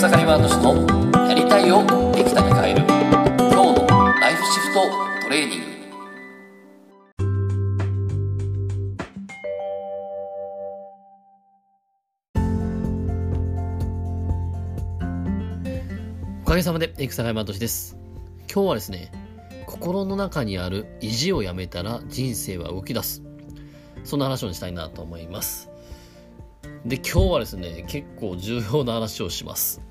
草刈ワード氏のやりたいをできたに変える今日のライフシフトトレーニング。おかげさまで草刈ワード氏です。今日はですね心の中にある意地をやめたら人生は動き出す。そんな話をしたいなと思います。で、今日はですね、結構重要な話をします。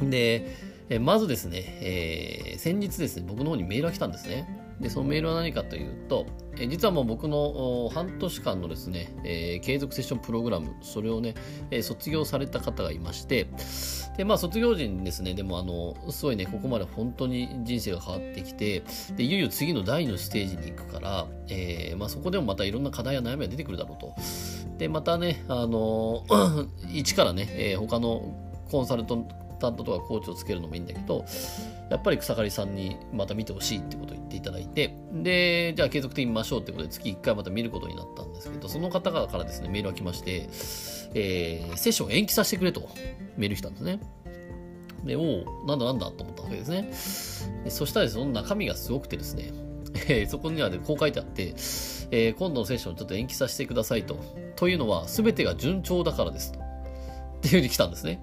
で、えまずですね、えー、先日ですね、僕の方にメールが来たんですね。で、そのメールは何かというと、え実はもう僕の半年間のですね、えー、継続セッションプログラム、それをね、えー、卒業された方がいまして、で、まあ卒業時にですね、でもあの、すごいね、ここまで本当に人生が変わってきて、で、いよいよ次の第2のステージに行くから、えー、まあそこでもまたいろんな課題や悩みが出てくるだろうと。で、またね、あの、一からね、えー、他のコンサルタントとかコーチをつけるのもいいんだけど、やっぱり草刈さんにまた見てほしいってことを言っていただいて、で、じゃあ継続的に見ましょうってことで月1回また見ることになったんですけど、その方からですね、メールが来まして、えー、セッション延期させてくれとメール来たんですね。で、おお、なんだなんだと思ったわけですね。そしたらその中身がすごくてですね、えー、そこには、ね、こう書いてあって、えー、今度のセッションちょっと延期させてくださいと。というのは、すべてが順調だからですと。っていうふうに来たんですね。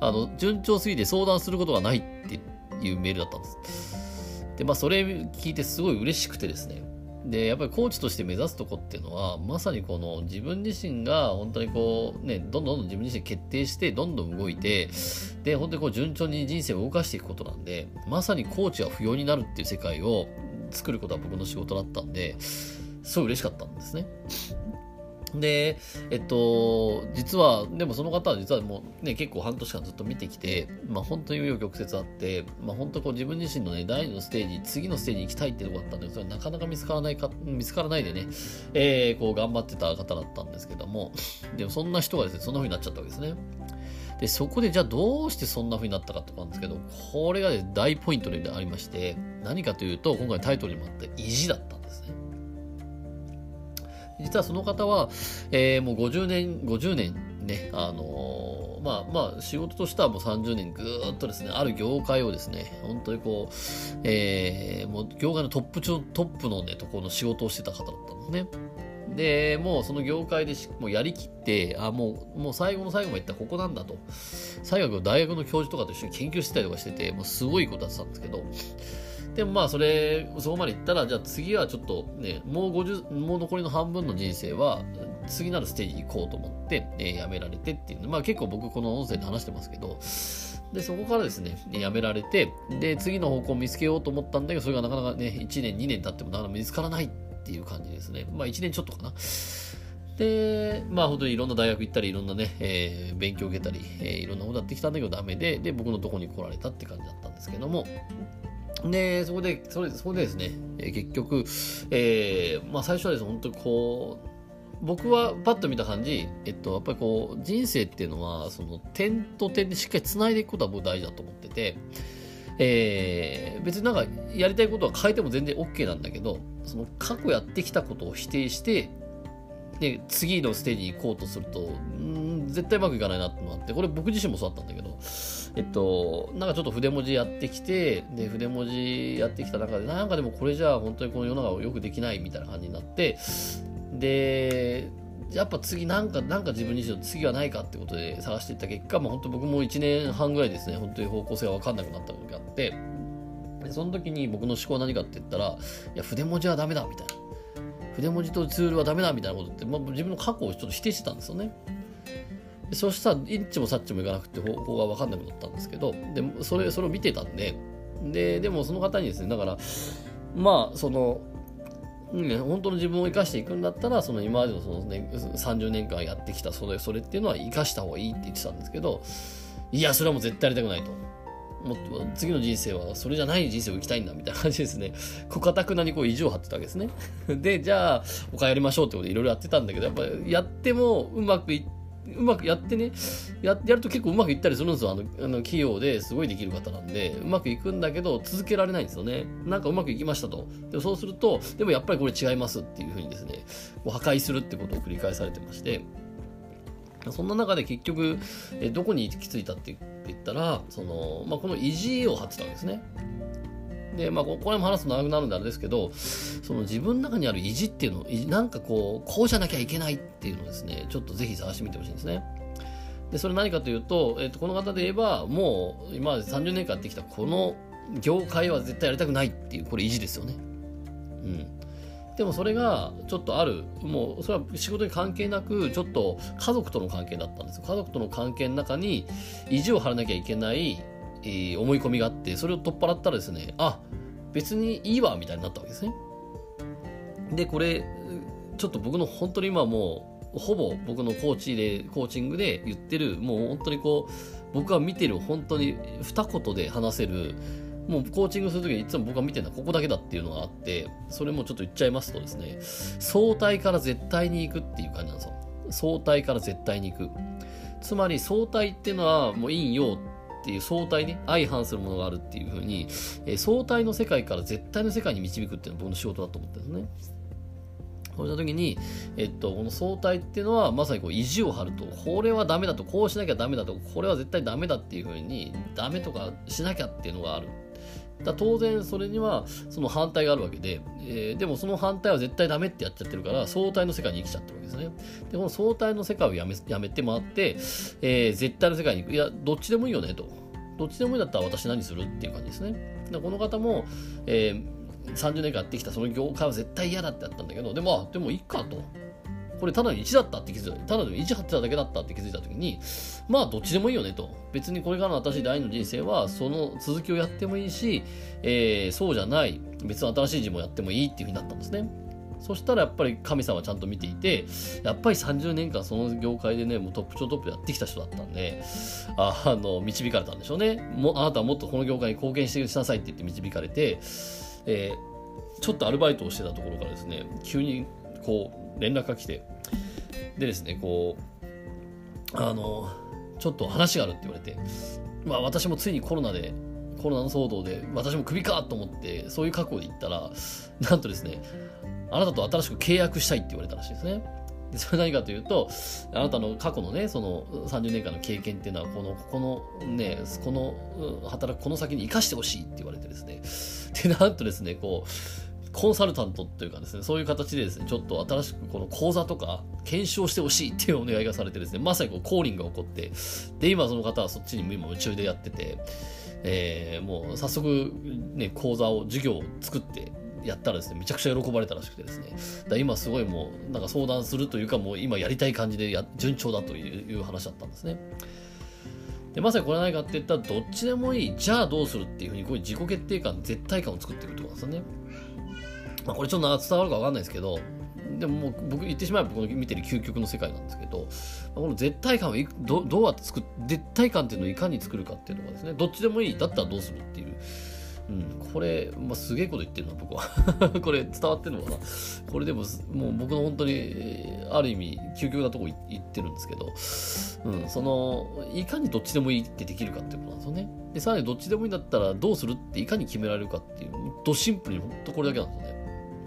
あの、順調すぎて相談することがないっていうメールだったんです。で、まあ、それ聞いてすごい嬉しくてですね。で、やっぱりコーチとして目指すとこっていうのは、まさにこの自分自身が本当にこう、ね、どんどんどん自分自身決定して、どんどん動いて、で、本当にこう順調に人生を動かしていくことなんで、まさにコーチは不要になるっていう世界を作ることは僕の仕事だったんで、すごい嬉しかったんですね。で、えっと、実は、でもその方は実はもうね、結構半年間ずっと見てきて、まあ本当に紆余曲折あって、まあ本当こう自分自身のね、第二のステージ、次のステージに行きたいってとこだったんで、それはなかなか見つからないか、見つからないでね、えー、こう頑張ってた方だったんですけども、でもそんな人がですね、そんな風になっちゃったわけですね。で、そこでじゃあどうしてそんな風になったかってことなんですけど、これが、ね、大ポイントでありまして、何かというと、今回タイトルにもあった意地だったんです。実はその方は、えー、もう50年、50年ね、あのー、まあまあ、仕事としてはもう30年ぐーっとですね、ある業界をですね、本当にこう、えー、もう業界のトップ中トップのね、ところの仕事をしてた方だったんですね。で、もうその業界でもうやりきって、あ、もう、もう最後の最後までいったらここなんだと。最後の大学の教授とかと一緒に研究してたりとかしてて、もうすごいことやってたんですけど、でもまあそれ、そこまでいったら、じゃあ次はちょっとね、もう50、もう残りの半分の人生は、次なるステージ行こうと思って、えー、やめられてっていうのまあ結構僕この音声で話してますけど、で、そこからですね、やめられて、で、次の方向を見つけようと思ったんだけど、それがなかなかね、1年、2年経ってもなかなか見つからないっていう感じですね。まあ1年ちょっとかな。で、まあ本当にいろんな大学行ったり、いろんなね、えー、勉強受けたり、えー、いろんなことやってきたんだけどダメで、で、僕のとこに来られたって感じだったんですけども、で、そこで、それそこでですね、えー、結局、えー、まあ最初はですね、本当にこう、僕はパッと見た感じ、えっと、やっぱりこう、人生っていうのは、その、点と点でしっかり繋いでいくことは僕大事だと思ってて、えー、別になんかやりたいことは変えても全然 OK なんだけど、その過去やってきたことを否定して、で、次のステージに行こうとすると、絶対うまくいかないなってのがあって、これ僕自身もそうだったんだけど、えっと、なんかちょっと筆文字やってきて、で、筆文字やってきた中で、なんかでもこれじゃあ本当にこの世の中をよくできないみたいな感じになって、で、やっぱ次なんか、なんか自分自身の次はないかってことで探していった結果、まあ本当僕も1年半ぐらいですね、本当に方向性がわかんなくなった時があって、その時に僕の思考は何かって言ったら、いや、筆文字はダメだみたいな。筆文字とツールはダメだみたいなことって、まあ、自分の過去をちょっと否定してたんですよね。でそしたら、イッチもサッチもいかなくて方法が分かんなくなったんですけど、でそれそれを見てたんで、で、でもその方にですね、だから、まあ、その、ね、本当の自分を生かしていくんだったら、その今までのその、ね、30年間やってきたそれそれっていうのは生かした方がいいって言ってたんですけど、いや、それはもう絶対やりたくないと。もっと次の人生はそれじゃない人生を生きたいんだみたいな感じですね。こう、かたくなにこう意地を張ってたわけですね。で、じゃあ、他やりましょうってことでいろいろやってたんだけど、やっぱやってもうまくいって、うまくやってねや、やると結構うまくいったりするんですよ。あの、あの企業ですごいできる方なんで、うまくいくんだけど、続けられないんですよね。なんかうまくいきましたと。でもそうすると、でもやっぱりこれ違いますっていうふうにですね、破壊するってことを繰り返されてまして、そんな中で結局、えどこに行き着いたって言ったら、その、まあ、この意地を張ってたわけですね。で、まあ、これも話すと長くなるんであれですけど、その自分の中にある意地っていうの、なんかこう、こうじゃなきゃいけないっていうのをですね、ちょっとぜひ探してみてほしいんですね。で、それ何かというと、えっ、と、この方で言えば、もう、今まで30年間やってきたこの業界は絶対やりたくないっていう、これ意地ですよね。うん。でもそれがちょっとある、もうそれは仕事に関係なく、ちょっと家族との関係だったんですよ。家族との関係の中に意地を張らなきゃいけない、えー、思い込みがあって、それを取っ払ったらですね、あ、別にいいわ、みたいになったわけですね。で、これ、ちょっと僕の本当に今もう、ほぼ僕のコーチで、コーチングで言ってる、もう本当にこう、僕が見てる本当に二言で話せる、もうコーチングするときにいつも僕が見てるのはここだけだっていうのがあって、それもちょっと言っちゃいますとですね、相対から絶対に行くっていう感じなんですよ。相対から絶対に行く。つまり相対っていうのはもう陰陽っていう相対ね、相反するものがあるっていうふうに、えー、相対の世界から絶対の世界に導くっていうのは僕の仕事だと思ってるんですね。そうした時に、えっと、この相対っていうのはまさにこう意地を張ると、これはダメだと、こうしなきゃダメだと、これは絶対ダメだっていうふうに、ダメとかしなきゃっていうのがある。だ当然それにはその反対があるわけで、えー、でもその反対は絶対ダメってやっちゃってるから相対の世界に生きちゃってるわけですね。で、この相対の世界をやめやめて回って、えー、絶対の世界に行く。いや、どっちでもいいよねと。どっちでもいいんだったら私何するっていう感じですね。でこの方も、えー、30年間やってきたその業界は絶対嫌だってやったんだけど、でも、でもいいかと。これただの1だったって気づいた。ただの1張ってただけだったって気づいたときに、まあどっちでもいいよねと。別にこれからの私第二の人生はその続きをやってもいいし、えー、そうじゃない、別の新しい字もやってもいいっていうふうになったんですね。そしたらやっぱり神様はちゃんと見ていて、やっぱり30年間その業界でね、もうトップ超トップやってきた人だったんで、ああの、導かれたんでしょうね。もあなたはもっとこの業界に貢献してしなさいって言って導かれて、えー、ちょっとアルバイトをしてたところからですね、急にこう、連絡が来て、でですね、こう、あの、ちょっと話があるって言われて、まあ私もついにコロナで、コロナの騒動で私もクビかと思って、そういう覚悟で行ったら、なんとですね、あなたと新しく契約したいって言われたらしいですね。それ何かというと、あなたの過去のね、その30年間の経験っていうのは、この、このね、この、働く、この先に生かしてほしいって言われてですね。で、なんとですね、こう、コンサルタントっていうかですね、そういう形でですね、ちょっと新しくこの講座とか検証してほしいっていうお願いがされてですね、まさにこうコーリングが起こって、で、今その方はそっちに今夢中でやってて、えー、もう早速ね、講座を、授業を作ってやったらですね、めちゃくちゃ喜ばれたらしくてですね、だ今すごいもう、なんか相談するというかもう今やりたい感じでや順調だという話だったんですね。でまさにこれは何かって言ったらどっちでもいいじゃあどうするっていうふうにこういう自己決定感絶対感を作っていくってことなんですよね。まあ、これちょっと伝わるか分かんないですけど、でももう僕言ってしまえば僕の見てる究極の世界なんですけど、この絶対感をどどうやって作る絶対感っていうのをいかに作るかっていうのがですね、どっちでもいい、だったらどうするっていう。うん、これ、まあ、すげえこと言ってるな、僕は。これ伝わってるのかなこれでも、もう僕の本当に、ある意味、究極なとこ言ってるんですけど、うん、その、いかにどっちでもいいってできるかっていうことなんですよね。で、さらにどっちでもいいんだったらどうするっていかに決められるかっていう、ドシンプルに本当これだけなんですよね。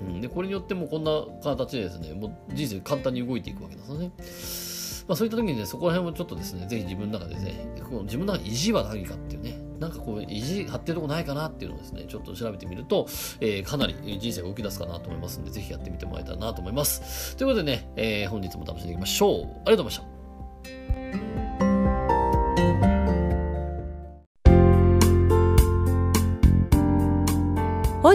うん、でこれによってもこんな形でですね、もう人生簡単に動いていくわけですよね。まあ、そういった時にね、そこら辺もちょっとですね、ぜひ自分の中でね、この自分の中で意地は何かっていうね、なんかこう、意地張ってるとこないかなっていうのをですね、ちょっと調べてみると、えー、かなり人生が動き出すかなと思いますんで、ぜひやってみてもらえたらなと思います。ということでね、えー、本日も楽しんでいきましょう。ありがとうございました。